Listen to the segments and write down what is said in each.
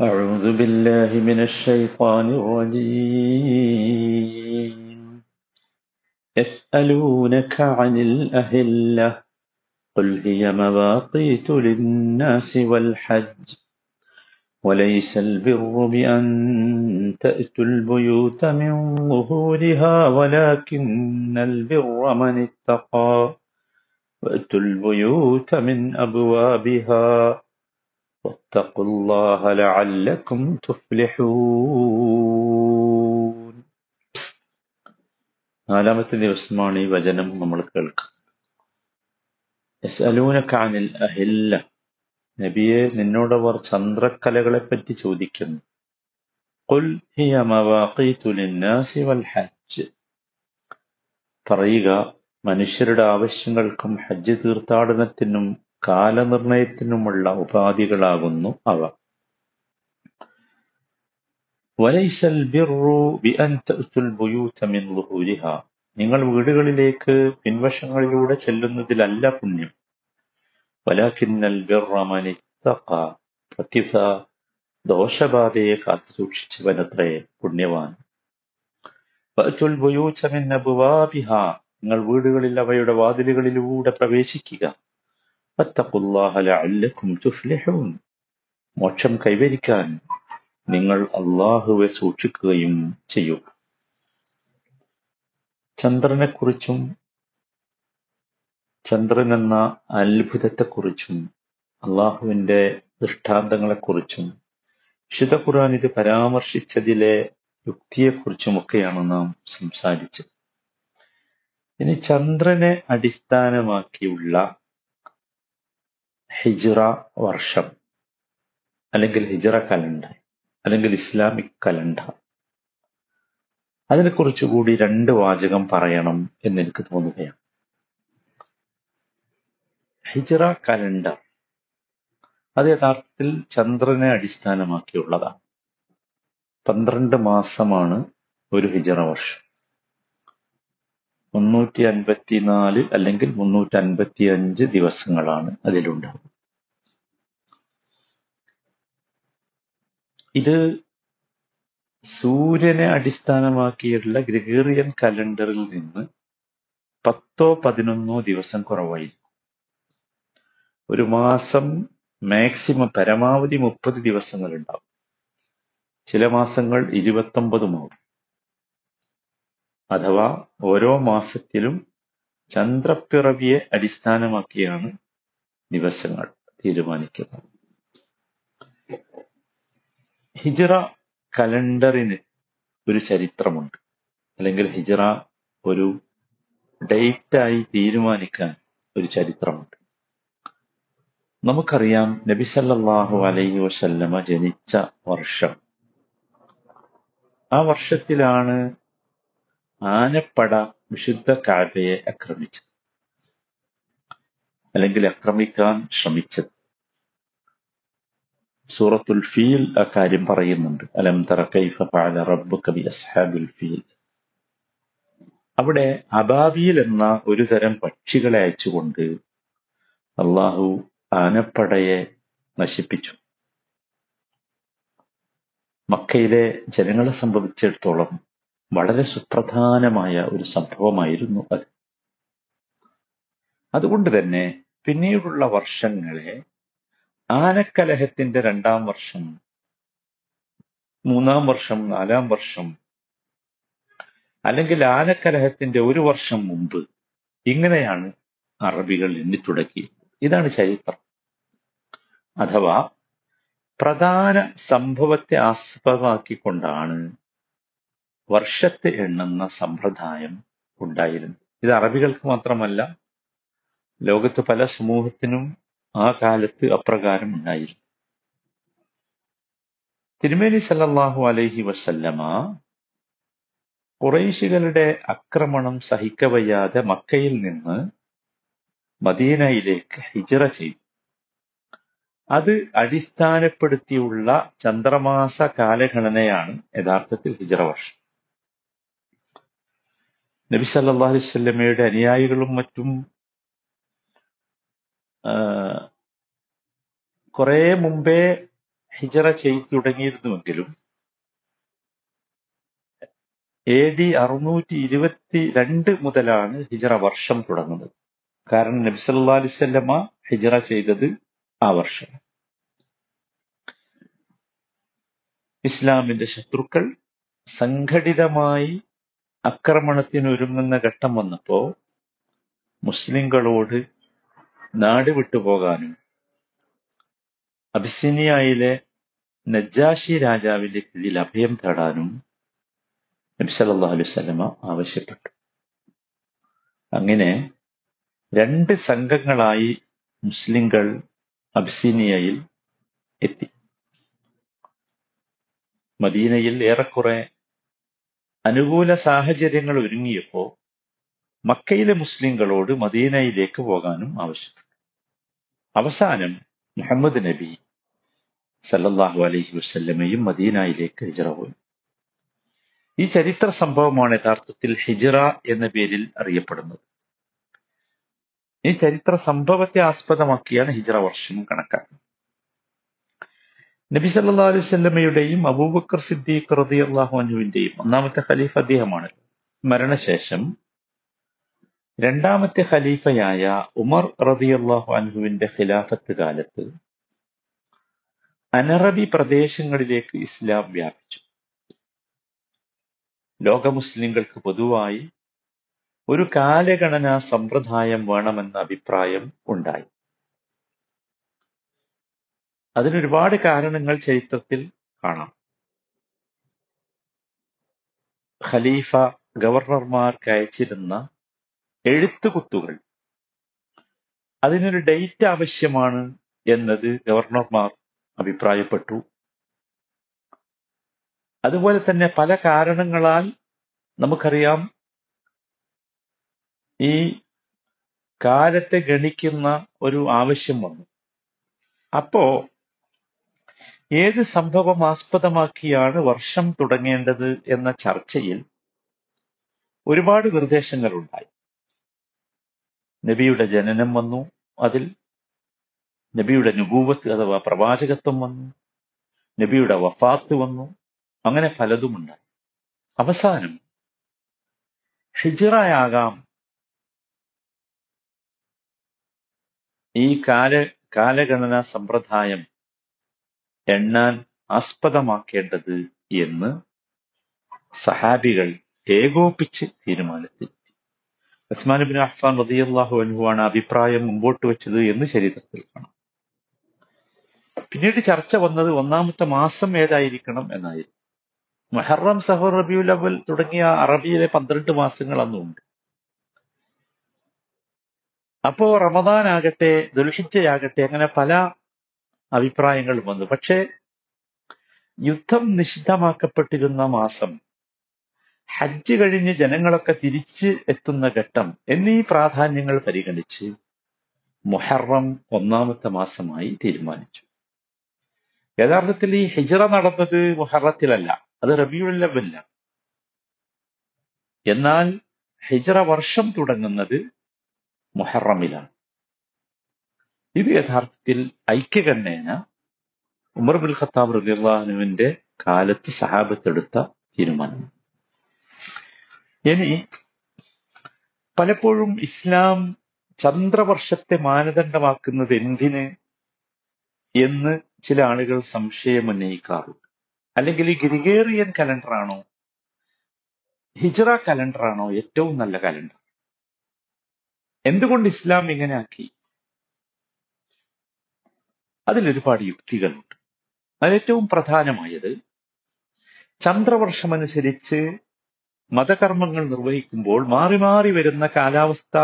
أعوذ بالله من الشيطان الرجيم. يسألونك عن الأهلة قل هي مواقيت للناس والحج وليس البر بأن تأتوا البيوت من ظهورها ولكن البر من اتقى وأتوا البيوت من أبوابها. واتقوا الله لعلكم تفلحون നാലാമത്തെ ദിവസമാണ് ഈ വചനം നമ്മൾ കേൾക്കുക യസ്അലൂനക അനിൽ അഹില്ല നബിയെ നിന്നോടവർ ചന്ദ്രക്കലകളെ പറ്റി ചോദിക്കുന്നു ഖുൽ ഹിയ മവാഖീതു ലിന്നാസി വൽ ഹജ്ജ് പറയുക മനുഷ്യരുടെ ആവശ്യങ്ങൾക്കും ഹജ്ജ് തീർത്ഥാടനത്തിനും കാലനിർണയത്തിനുമുള്ള ഉപാധികളാകുന്നു അവ. വലൈസൽ തഅ്തുൽ ബുയൂത മിൻ നിങ്ങൾ വീടുകളിലേക്ക് പിൻവശങ്ങളിലൂടെ ചെല്ലുന്നതിലല്ല പുണ്യം. മൻ ഇത്തഖ. പ്രത്യുത ദോഷബാധയെ കാത്തുസൂക്ഷിച്ചവനത്രേ പുണ്യവാൻ. നിങ്ങൾ വീടുകളിൽ അവയുടെ വാതിലുകളിലൂടെ പ്രവേശിക്കുക. ലഅല്ലക്കും തുഫ്ലിഹൂൻ. മോക്ഷം കൈവരിക്കാൻ നിങ്ങൾ അള്ളാഹുവെ സൂക്ഷിക്കുകയും ചെയ്യൂ. ചന്ദ്രനെക്കുറിച്ചും ചന്ദ്രൻ എന്ന അത്ഭുതത്തെക്കുറിച്ചും അള്ളാഹുവിന്റെ ദൃഷ്ടാന്തങ്ങളെക്കുറിച്ചും വിശുദ്ധ ഖുർആൻ ഇത് പരാമർശിച്ചതിലെ യുക്തിയെക്കുറിച്ചുമൊക്കെയാണ് നാം സംസാരിച്ചത്. ഇനി ചന്ദ്രനെ അടിസ്ഥാനമാക്കിയുള്ള ഹിജ്റ വർഷം. അല്ലെങ്കിൽ ഹിജ്റ കലണ്ടർ. അല്ലെങ്കിൽ ഇസ്ലാമിക് കലണ്ടർ. അതിനെക്കുറിച്ച് കൂടി രണ്ട് വാചകം പറയണം എന്ന് എനിക്ക് തോന്നുകയാണ്. ഹിജ്റ കലണ്ടർ അത് യഥാർത്ഥത്തിൽ ചന്ദ്രനെ അടിസ്ഥാനമാക്കിയുള്ളതാണ്. പന്ത്രണ്ട് മാസമാണ് ഒരു ഹിജ്റ വർഷം. മുന്നൂറ്റി അൻപത്തിനാല് അല്ലെങ്കിൽ മുന്നൂറ്റി അൻപത്തി അഞ്ച് ദിവസങ്ങളാണ് അതിലുണ്ടാവുക. ഇത് സൂര്യനെ അടിസ്ഥാനമാക്കിയുള്ള ഗ്രിഗേറിയൻ കലണ്ടറിൽ നിന്ന് പത്തോ പതിനൊന്നോ ദിവസം കുറവായിരിക്കും. ഒരു മാസം മാക്സിമം പരമാവധി മുപ്പത് ദിവസങ്ങൾ ഉണ്ടാവും ചില മാസങ്ങൾ ഇരുപത്തൊമ്പതുമാവും അഥവാ ഓരോ മാസത്തിലും ചന്ദ്രപ്പിറവിയെ അടിസ്ഥാനമാക്കിയാണ് ദിവസങ്ങൾ തീരുമാനിക്കുന്നത്. ഹിജ്റ കലണ്ടറിന് ഒരു ചരിത്രമുണ്ട്. അല്ലെങ്കിൽ ഹിജ്റ ഒരു ഡേറ്റായി തീരുമാനിക്കാൻ ഒരു ചരിത്രമുണ്ട്. നമുക്കറിയാം നബി സല്ലല്ലാഹു അലൈഹി വസല്ലമ ജനിച്ച വർഷം. ആ വർഷത്തിലാണ് ആനപ്പട വിശുദ്ധ കാബയെ ആക്രമിച്ചത്. അല്ലെങ്കിൽ ആക്രമിക്കാൻ ശ്രമിച്ചത്. സൂറത്തുൽ ഫീൽ ആ കാര്യം പറയുന്നുണ്ട്. അലം തറ കൈഫ ഫഅല റബ്ബുക ബി അസ്ഹാബിൽ ഫീൽ. അവിടെ അബാബിയിൽ എന്ന ഒരു തരം പക്ഷികളെ അയച്ചുകൊണ്ട് അള്ളാഹു ആനപ്പടയെ നശിപ്പിച്ചു. മക്കയിലെ ജനങ്ങളെ സംബന്ധിച്ചിടത്തോളം വളരെ സുപ്രധാനമായ ഒരു സംഭവമായിരുന്നു അത്. അതുകൊണ്ട് തന്നെ പിന്നീടുള്ള വർഷങ്ങളെ ആനക്കലഹത്തിന്റെ രണ്ടാം വർഷം മൂന്നാം വർഷം നാലാം വർഷം അല്ലെങ്കിൽ ആനക്കലഹത്തിന്റെ ഒരു വർഷം മുമ്പ് ഇങ്ങനെയാണ് അറബികൾ എണ്ണി തുടങ്ങിയത്. ഇതാണ് ചരിത്രം. അഥവാ പ്രധാന സംഭവത്തെ ആസ്പദമാക്കിക്കൊണ്ടാണ് വർഷത്തെ എണ്ണുന്ന സമ്പ്രദായം ഉണ്ടായിരുന്നത്. ഇത് അറബികൾക്ക് മാത്രമല്ല ലോകത്ത് പല സമൂഹത്തിനും ആ കാലത്ത് അപ്രകാരം ഉണ്ടായിരുന്നു തിരുമേനി സല്ലാഹു അലൈഹി വസല്ലമ കുറേശികളുടെ ആക്രമണം സഹിക്കവയ്യാതെ മക്കയിൽ നിന്ന് മദീനയിലേക്ക് ഹിജറ ചെയ്തു. അത് അടിസ്ഥാനപ്പെടുത്തിയുള്ള ചന്ദ്രമാസ കാലഗണനയാണ് യഥാർത്ഥത്തിൽ ഹിജറ വർഷം. നബി സല്ലല്ലാഹു അലൈഹി വസല്ലമയുടെ അനുയായികളും മറ്റും കുറെ മുമ്പേ ഹിജറ ചെയ്തു തുടങ്ങിയിരുന്നുവെങ്കിലും എ ഡി അറുന്നൂറ്റി ഇരുപത്തി രണ്ട് മുതലാണ് ഹിജറ വർഷം തുടങ്ങുന്നത്. കാരണം നബി അലിസ്വല്ലമ്മ ഹിജറ ചെയ്തത് ആ വർഷം. ഇസ്ലാമിന്റെ ശത്രുക്കൾ സംഘടിതമായി ആക്രമണത്തിന് ഒരുങ്ങുന്ന ഘട്ടം വന്നപ്പോ മുസ്ലിങ്ങളോട് നാട് വിട്ടുപോകാനും അബിസിനിയയിലെ നജ്ജാഷി രാജാവിന്റെ കീഴിൽ അഭയം തേടാനും നബി സല്ലല്ലാഹു അലൈഹി വസല്ലമ ആവശ്യപ്പെട്ടു. അങ്ങനെ രണ്ട് സംഘങ്ങളായി മുസ്ലിങ്ങൾ അബ്സീനിയയിൽ എത്തി. മദീനയിൽ ഏറെക്കുറെ അനുകൂല സാഹചര്യങ്ങൾ ഒരുങ്ങിയപ്പോ മക്കയിലെ മുസ്ലിങ്ങളോട് മദീനയിലേക്ക് പോകാനും ആവശ്യപ്പെട്ടു. അവസാനം മുഹമ്മദ് നബി സല്ലല്ലാഹു അലൈഹി വസ്ല്ലമയും മദീനയിലേക്ക് ഹിജറ പോയി. ഈ ചരിത്ര സംഭവമാണ് യഥാർത്ഥത്തിൽ ഹിജറ എന്ന പേരിൽ അറിയപ്പെടുന്നത്. ഈ ചരിത്ര സംഭവത്തെ ആസ്പദമാക്കിയാണ് ഹിജറ വർഷം കണക്കാക്കുന്നത്. നബി സല്ലാ അലൈഹി വസല്ലമയുടെയും അബൂബക്കർ സിദ്ദീഖ് റതി അള്ളാഹു അനുവിന്റെയും ഒന്നാമത്തെ ഖലീഫ് അദ്ദേഹമാണ്. മരണശേഷം രണ്ടാമത്തെ ഖലീഫയായ ഉമർ റളിയല്ലാഹു അൻഹുവിന്റെ ഖിലാഫത്ത് കാലത്ത് അനറബി പ്രദേശങ്ങളിലേക്ക് ഇസ്ലാം വ്യാപിച്ചു. ലോക മുസ്ലിങ്ങൾക്ക് പൊതുവായി ഒരു കാലഗണനാ സമ്പ്രദായം വേണമെന്ന അഭിപ്രായം ഉണ്ടായി. അതിനൊരുപാട് കാരണങ്ങൾ ചരിത്രത്തിൽ കാണാം. ഖലീഫ ഗവർണർമാർക്ക് അയച്ചിരുന്ന എഴുത്തുകുത്തുകൾ. അതിനൊരു ഡേറ്റ് ആവശ്യമാണ് എന്നത് ഗവർണർമാർ അഭിപ്രായപ്പെട്ടു. അതുപോലെ തന്നെ പല കാരണങ്ങളാൽ നമുക്കറിയാം ഈ കാലത്തെ ഗണിക്കുന്ന ഒരു ആവശ്യം വന്നു. അപ്പോ ഏത് സംഭവം ആസ്പദമാക്കിയാണ് വർഷം തുടങ്ങേണ്ടത് എന്ന ചർച്ചയിൽ ഒരുപാട് നിർദ്ദേശങ്ങൾ ഉണ്ടായി നബിയുടെ ജനനം വന്നു. അതിൽ നബിയുടെ നുബൂവത്ത് അഥവാ പ്രവാചകത്വം വന്നു. നബിയുടെ വഫാത്ത് വന്നു. അങ്ങനെ പലതുമുണ്ട്. അവസാനം ഹിജിറയാകാം. ഈ കാല കാലഗണന സമ്പ്രദായം എണ്ണാൻ ആസ്പദമാക്കേണ്ടത് എന്ന് സഹാബികൾ ഏകോപിച്ച് തീരുമാനത്തിൽ ഉസ്മാൻ ബിൻ അഹ്ഫാൻ റളിയല്ലാഹു ആണ് അഭിപ്രായം മുമ്പോട്ട് വെച്ചത് എന്ന് ചരിത്രത്തിൽ കാണാം. പിന്നീട് ചർച്ച വന്നത് ഒന്നാമത്തെ മാസം ഏതായിരിക്കണം എന്നായിരുന്നു. മെഹറം സഹർ റബിയുൽ അവൽ തുടങ്ങിയ അറബിയിലെ പന്ത്രണ്ട് മാസങ്ങൾ അന്നുണ്ട്. അപ്പോ റമദാൻ ആകട്ടെ ദുൽഹിജയാകട്ടെ അങ്ങനെ പല അഭിപ്രായങ്ങളും വന്നു. പക്ഷേ യുദ്ധം നിഷിദ്ധമാക്കപ്പെട്ടിരുന്ന മാസം ഹജ്ജ് കഴിഞ്ഞ് ജനങ്ങളൊക്കെ തിരിച്ച് എത്തുന്ന ഘട്ടം എന്നീ പ്രാധാന്യങ്ങൾ പരിഗണിച്ച് മുഹറം ഒന്നാമത്തെ മാസമായി തീരുമാനിച്ചു. യഥാർത്ഥത്തിൽ ഈ ഹിജറ നടന്നത് മുഹറത്തിലല്ല അത് റബിയുള്ളവല്ല. എന്നാൽ ഹിജറ വർഷം തുടങ്ങുന്നത് മുഹറമിലാണ്. ഇത് യഥാർത്ഥത്തിൽ ഐക്യകണ്ഠേന ഉമർ ബുൽ ഖത്താബ് റലിള്ളാഹുവിന്റെ കാലത്ത് സഹാബത്തെടുത്ത തീരുമാനം ഇനി പലപ്പോഴും ഇസ്ലാം ചന്ദ്രവർഷത്തെ മാനദണ്ഡമാക്കുന്നത് എന്തിന് എന്ന് ചില ആളുകൾ സംശയം ഉന്നയിക്കാറുണ്ട്. അല്ലെങ്കിൽ ഈ ഗ്രിഗേറിയൻ കലണ്ടറാണോ? ഹിജറ കലണ്ടറാണോ ഏറ്റവും നല്ല കലണ്ടർ? എന്തുകൊണ്ട് ഇസ്ലാം ഇങ്ങനെ ആക്കി? അതിലൊരുപാട് യുക്തികളുണ്ട്. അതിലേറ്റവും പ്രധാനമായത് ചന്ദ്രവർഷമനുസരിച്ച് മതകർമ്മങ്ങൾ നിർവഹിക്കുമ്പോൾ മാറി മാറി വരുന്ന കാലാവസ്ഥ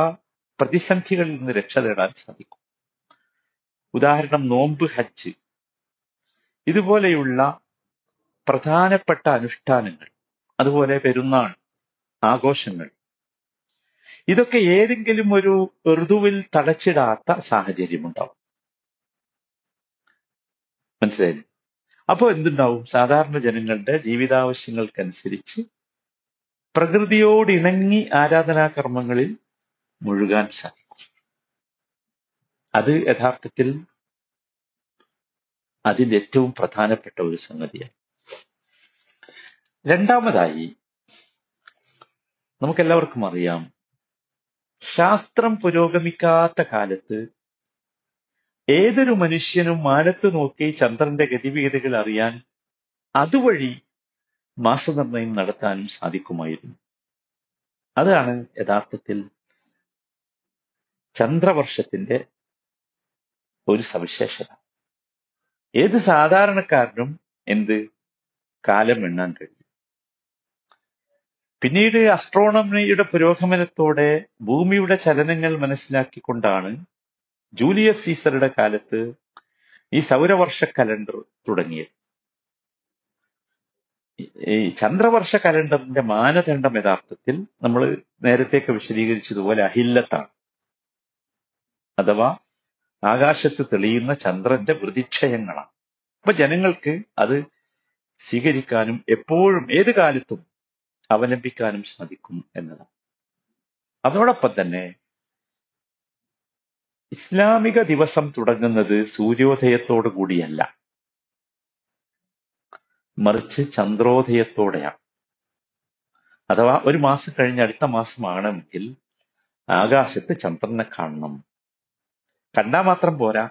പ്രതിസന്ധികളിൽ നിന്ന് രക്ഷ നേടാൻ സാധിക്കും. ഉദാഹരണം നോമ്പ് ഹജ്ജ്. ഇതുപോലെയുള്ള പ്രധാനപ്പെട്ട അനുഷ്ഠാനങ്ങൾ അതുപോലെ പെരുന്നാൾ ആഘോഷങ്ങൾ. ഇതൊക്കെ ഏതെങ്കിലും ഒരു ഋതുവിൽ തടച്ചിടാത്ത സാഹചര്യമുണ്ടാവും. മനസ്സിലായി അപ്പോൾ എന്തുണ്ടാവും? സാധാരണ ജനങ്ങളുടെ ജീവിതാവശ്യങ്ങൾക്കനുസരിച്ച് പ്രകൃതിയോട് ഇണങ്ങി ആരാധനാകർമ്മങ്ങളിൽ മുഴുകാൻ സാധിക്കും. അത് യഥാർത്ഥത്തിൽ അതിന്റെ ഏറ്റവും പ്രധാനപ്പെട്ട ഒരു സംഗതിയാണ്. രണ്ടാമതായി നമുക്കെല്ലാവർക്കും അറിയാം ശാസ്ത്രം പുരോഗമിക്കാത്ത കാലത്ത് ഏതൊരു മനുഷ്യനും മാനത്ത് നോക്കി ചന്ദ്രന്റെ ഗതിവിഗതികൾ അറിയാൻ അതുവഴി മാസനിർണയം നടത്താനും സാധിക്കുമായിരുന്നു. അതാണ് യഥാർത്ഥത്തിൽ ചന്ദ്രവർഷത്തിന്റെ ഒരു സവിശേഷത. ഏത് സാധാരണക്കാരനും എന്ത് കാലം എണ്ണാൻ കഴിയും? പിന്നീട് അസ്ട്രോണമിയുടെ പുരോഗമനത്തോടെ ഭൂമിയുടെ ചലനങ്ങൾ മനസ്സിലാക്കിക്കൊണ്ടാണ് ജൂലിയസ് സീസറുടെ കാലത്ത് ഈ സൗരവർഷ കലണ്ടർ തുടങ്ങിയത്. ഈ ചന്ദ്രവർഷ കലണ്ടറിന്റെ മാനദണ്ഡം യഥാർത്ഥത്തിൽ നമ്മൾ നേരത്തെയൊക്കെ വിശദീകരിച്ചതുപോലെ അഹില്ലത്താണ്. അഥവാ ആകാശത്ത് തെളിയുന്ന ചന്ദ്രന്റെ വൃതിക്ഷയങ്ങളാണ്. അപ്പൊ ജനങ്ങൾക്ക് അത് സ്വീകരിക്കാനും എപ്പോഴും ഏത് കാലത്തും അവലംബിക്കാനും സാധിക്കും എന്നതാണ്. അതോടൊപ്പം തന്നെ ഇസ്ലാമിക ദിവസം തുടങ്ങുന്നത് സൂര്യോദയത്തോടു കൂടിയല്ല. മറിച്ച് ചന്ദ്രോദയത്തോടെയാണ്. അഥവാ ഒരു മാസം കഴിഞ്ഞ് അടുത്ത മാസമാണെങ്കിൽ ആകാശത്ത് ചന്ദ്രനെ കാണണം. കണ്ടാൽ മാത്രം പോരാ.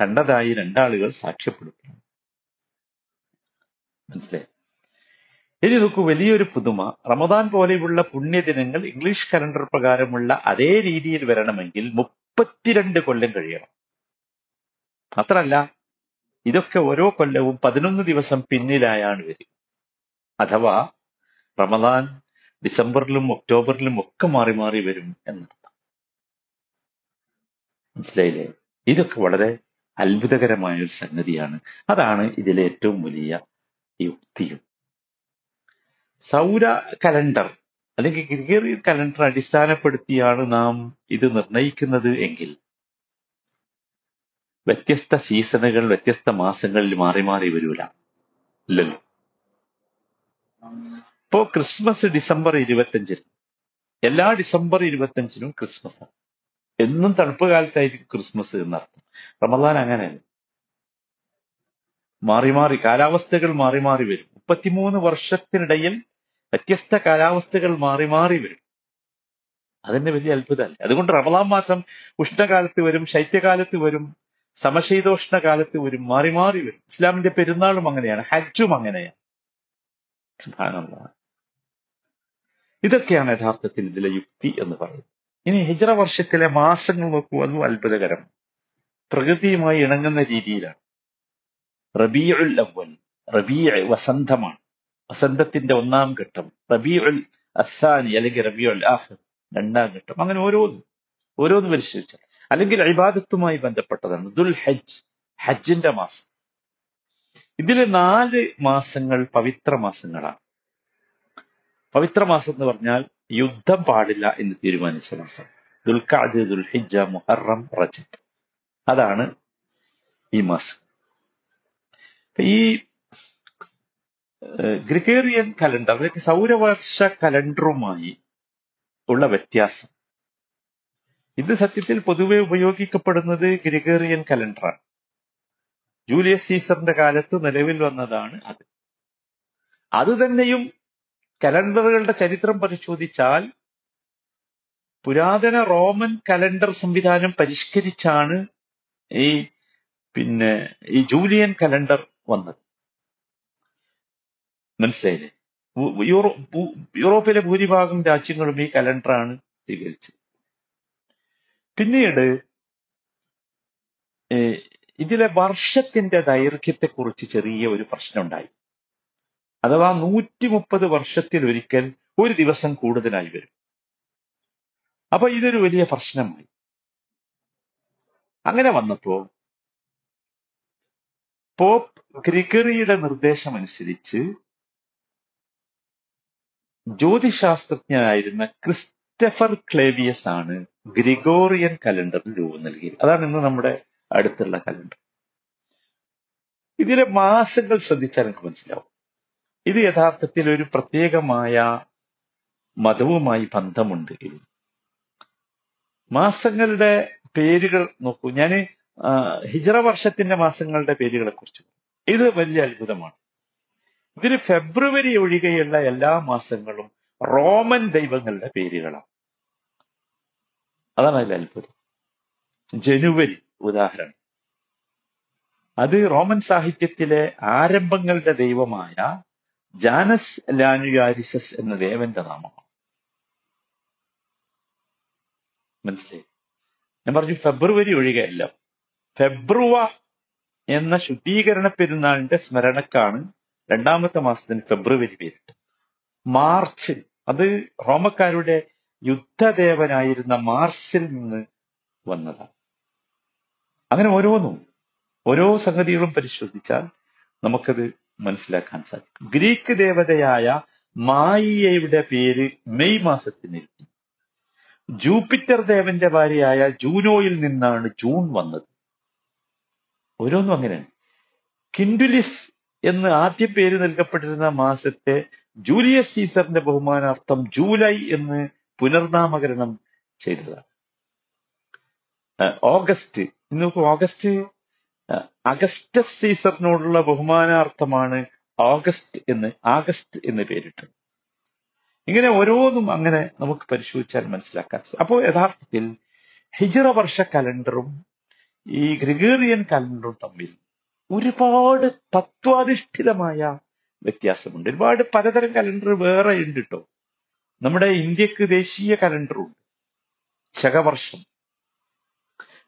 കണ്ടതായി രണ്ടാളുകൾ സാക്ഷ്യപ്പെടുത്തണം. മനസ്സിലായി? ഇനി നോക്കൂ വലിയൊരു പുതുമ. റമദാൻ പോലെയുള്ള പുണ്യദിനങ്ങൾ ഇംഗ്ലീഷ് കലണ്ടർ പ്രകാരമുള്ള അതേ രീതിയിൽ വരണമെങ്കിൽ മുപ്പത്തിരണ്ട് കൊല്ലം കഴിയണം. മാത്രല്ല ഇതൊക്കെ ഓരോ കൊല്ലവും പതിനൊന്ന് ദിവസം പിന്നിലായാണ് വരിക. അഥവാ റമദാൻ ഡിസംബറിലും ഒക്ടോബറിലും ഒക്കെ മാറി മാറി വരും എന്നർത്ഥം. മനസ്സിലായില്ലേ? ഇതൊക്കെ വളരെ അത്ഭുതകരമായ ഒരു സംഗതിയാണ്. അതാണ് ഇതിലെ ഏറ്റവും വലിയ യുക്തിയും. സൗര കലണ്ടർ അല്ലെങ്കിൽ ഗ്രിഗറിയൻ കലണ്ടർ അടിസ്ഥാനപ്പെടുത്തിയാണ് നാം ഇത് നിർണയിക്കുന്നത് എങ്കിൽ വ്യത്യസ്ത സീസണുകൾ വ്യത്യസ്ത മാസങ്ങളിൽ മാറി മാറി വരൂല. ഇല്ലല്ലോ? ഇപ്പോ ക്രിസ്മസ് ഡിസംബർ ഇരുപത്തഞ്ചിന്. എല്ലാ ഡിസംബർ ഇരുപത്തഞ്ചിനും ക്രിസ്മസ്. ആണ് എന്നും തണുപ്പ് കാലത്തായിരിക്കും ക്രിസ്മസ് എന്നർത്ഥം. റമദാൻ അങ്ങനെയല്ല. മാറി മാറി കാലാവസ്ഥകൾ മാറി മാറി വരും. മുപ്പത്തിമൂന്ന് വർഷത്തിനിടയിൽ വ്യത്യസ്ത കാലാവസ്ഥകൾ മാറി മാറി വരും. അതിന്റെ വലിയ അത്ഭുതമല്ലേ? അതുകൊണ്ട് റമദാൻ മാസം ഉഷ്ണകാലത്ത് വരും ശൈത്യകാലത്ത് വരും സമശീതോഷ്ണ കാലത്ത് ഒരു മാറി മാറി വരും. ഇസ്ലാമിന്റെ പെരുന്നാളും അങ്ങനെയാണ് ഹജ്ജും അങ്ങനെയാണ്. ഇതൊക്കെയാണ് യഥാർത്ഥത്തിൽ ഇതിലെ യുക്തി എന്ന് പറയുന്നത്. ഇനി ഹിജറ വർഷത്തിലെ മാസങ്ങൾ നോക്കൂ അതും അത്ഭുതകരം. പ്രകൃതിയുമായി ഇണങ്ങുന്ന രീതിയിലാണ്. റബീഉൽ അവൽ റബീ വസന്തമാണ്. വസന്തത്തിന്റെ ഒന്നാം ഘട്ടം റബീഉൽ അസാനി അല്ലെങ്കിൽ റബീഉൽ ആഖിർ രണ്ടാം ഘട്ടം. അങ്ങനെ ഓരോന്നും ഓരോന്ന് പരിശോധിച്ചാൽ. അല്ലെങ്കിൽ ഇബാദത്തുമായി ബന്ധപ്പെട്ടതാണ്. ദുൽ ഹജ്ജ് ഹജ്ജിന്റെ മാസം. ഇതിൽ നാല് മാസങ്ങൾ പവിത്ര മാസങ്ങളാണ്. പവിത്ര മാസം എന്ന് പറഞ്ഞാൽ യുദ്ധം പാടില്ല എന്ന് തീരുമാനിച്ച മാസം. ദുൽഖാദ് ദുൽഹിജ മുഹറം റജബ്. അതാണ് ഈ മാസം. ഈ ഗ്രിഗേറിയൻ കലണ്ടർ അല്ലെങ്കിൽ സൗരവർഷ കലണ്ടറുമായി ഉള്ള വ്യത്യാസം. ഇത് സത്യത്തിൽ പൊതുവെ ഉപയോഗിക്കപ്പെടുന്നത് ഗ്രിഗേറിയൻ കലണ്ടറാണ്. ജൂലിയസ് സീസറിന്റെ കാലത്ത് നിലവിൽ വന്നതാണ് അത്. അത് തന്നെയും കലണ്ടറുകളുടെ ചരിത്രം പരിശോധിച്ചാൽ പുരാതന റോമൻ കലണ്ടർ സംവിധാനം പരിഷ്കരിച്ചാണ് ഈ പിന്നെ ഈ ജൂലിയൻ കലണ്ടർ വന്നത്. മനസ്സിലായില്ലേ? യൂറോപ്പിലെ ഭൂരിഭാഗം രാജ്യങ്ങളും ഈ കലണ്ടറാണ് സ്വീകരിച്ചത്. പിന്നീട് ഇതിലെ വർഷത്തിന്റെ ദൈർഘ്യത്തെക്കുറിച്ച് ചെറിയ ഒരു പ്രശ്നമുണ്ടായി. അഥവാ നൂറ്റി മുപ്പത് വർഷത്തിൽ ഒരിക്കൽ ഒരു ദിവസം കൂടുതലായി വരും. അപ്പൊ ഇതൊരു വലിയ പ്രശ്നമായി. അങ്ങനെ വന്നപ്പോ പോപ്പ് ഗ്രിഗറിയുടെ നിർദ്ദേശമനുസരിച്ച് ജ്യോതിശാസ്ത്രജ്ഞനായിരുന്ന ക്രിസ്റ്റഫർ ക്ലേവിയസ് ആണ് ഗ്രിഗോറിയൻ കലണ്ടറിന് രൂപം നൽകി അതാണ് ഇന്ന് നമ്മുടെ അടുത്തുള്ള കലണ്ടർ. ഇതിലെ മാസങ്ങൾ ശ്രദ്ധിച്ചാൽ നമുക്ക് മനസ്സിലാവും. ഇത് യഥാർത്ഥത്തിൽ ഒരു പ്രത്യേകമായ മതവുമായി ബന്ധമുണ്ട് മാസങ്ങളുടെ പേരുകൾ നോക്കൂ. ഞാൻ ഹിജറ വർഷത്തിന്റെ മാസങ്ങളുടെ പേരുകളെ കുറിച്ച് ഇത് വലിയ അത്ഭുതമാണ്. ഇതിൽ ഫെബ്രുവരി ഒഴികെയുള്ള എല്ലാ മാസങ്ങളും റോമൻ ദൈവങ്ങളുടെ പേരുകളാണ്. അതാണ് അതിൽ അത്ഭുതം. ജനുവരി ഉദാഹരണം. അത് റോമൻ സാഹിത്യത്തിലെ ആരംഭങ്ങളുടെ ദൈവമായ ജാനസ് ലാനുയാരിസസ് എന്ന ദേവന്റെ നാമമാണ്. മനസ്സിലായി? ഞാൻ പറഞ്ഞു ഫെബ്രുവരി ഒഴികെയല്ല ഫെബ്രുവ എന്ന ശുദ്ധീകരണ പെരുന്നാളിന്റെ സ്മരണക്കാണ് രണ്ടാമത്തെ മാസത്തിന് ഫെബ്രുവരി പേരിട്ട് മാർച്ച് അത് റോമക്കാരുടെ യുദ്ധദേവനായിരുന്ന മാർസിൽ നിന്ന് വന്നതാണ്. അങ്ങനെ ഓരോന്നും ഓരോ സംഗതികളും പരിശോധിച്ചാൽ നമുക്കത് മനസ്സിലാക്കാൻ സാധിക്കും. ഗ്രീക്ക് ദേവതയായ മായിയയുടെ പേര് മെയ് മാസത്തിന് ജൂപ്പിറ്റർ ദേവന്റെ ഭാര്യയായ ജൂനോയിൽ നിന്നാണ് ജൂൺ വന്നത്. ഓരോന്നും അങ്ങനെയാണ്. കിൻഡുലിസ് എന്ന് ആദ്യ പേര് നൽകപ്പെട്ടിരുന്ന മാസത്തെ ജൂലിയസ് സീസറിന്റെ ബഹുമാനാർത്ഥം ജൂലൈ എന്ന് പുനർനാമകരണം ചെയ്തതാണ് ഓഗസ്റ്റ് നോക്കൂ ഓഗസ്റ്റ് അഗസ്റ്റസ് സീസറിനോടുള്ള ബഹുമാനാർത്ഥമാണ് ഓഗസ്റ്റ് എന്ന് ആഗസ്റ്റ് എന്ന് പേരിട്ടത്. ഇങ്ങനെ ഓരോന്നും അങ്ങനെ നമുക്ക് പരിശോധിച്ചാൽ മനസ്സിലാക്കാൻ അപ്പോ അപ്പോൾ യഥാർത്ഥത്തിൽ ഹിജറ വർഷ കലണ്ടറും ഈ ഗ്രിഗേറിയൻ കലണ്ടറും തമ്മിൽ ഒരുപാട് തത്വാധിഷ്ഠിതമായ വ്യത്യാസമുണ്ട്. ഒരുപാട് പലതരം കലണ്ടർ വേറെ ഉണ്ട് കേട്ടോ നമ്മുടെ ഇന്ത്യയ്ക്ക് ദേശീയ കലണ്ടറുണ്ട് ശകവർഷം.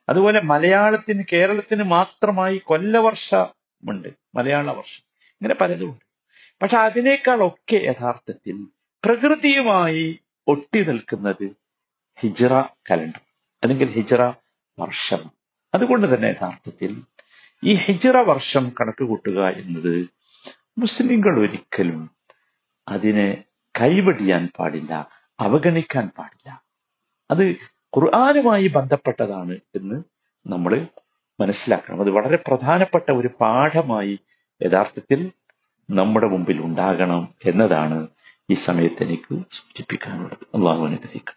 അതുപോലെ മലയാളത്തിന് കേരളത്തിന് മാത്രമായി കൊല്ലവർഷമുണ്ട്. മലയാള വർഷം. ഇങ്ങനെ പലതുമുണ്ട് പക്ഷെ അതിനേക്കാളൊക്കെ യഥാർത്ഥത്തിൽ പ്രകൃതിയുമായി ഒട്ടി നിൽക്കുന്നത് ഹിജറ കലണ്ടർ അല്ലെങ്കിൽ ഹിജറ വർഷം അതുകൊണ്ട് തന്നെ യഥാർത്ഥത്തിൽ ഈ ഹിജറ വർഷം കണക്ക് കൂട്ടുക എന്നത് മുസ്ലിങ്ങൾ ഒരിക്കലും അതിനെ കൈവടിയാൻ പാടില്ല അവഗണിക്കാൻ പാടില്ല. അത് ഖുർആാനുമായി ബന്ധപ്പെട്ടതാണ് എന്ന് നമ്മൾ മനസ്സിലാക്കണം. അത് വളരെ പ്രധാനപ്പെട്ട ഒരു പാഠമായി യഥാർത്ഥത്തിൽ നമ്മുടെ മുമ്പിൽ ഉണ്ടാകണം എന്നതാണ് ഈ സമയത്ത് എനിക്ക് സൂചിപ്പിക്കാനുള്ളത്. അള്ളാഹു അനുഗ്രഹിക്കും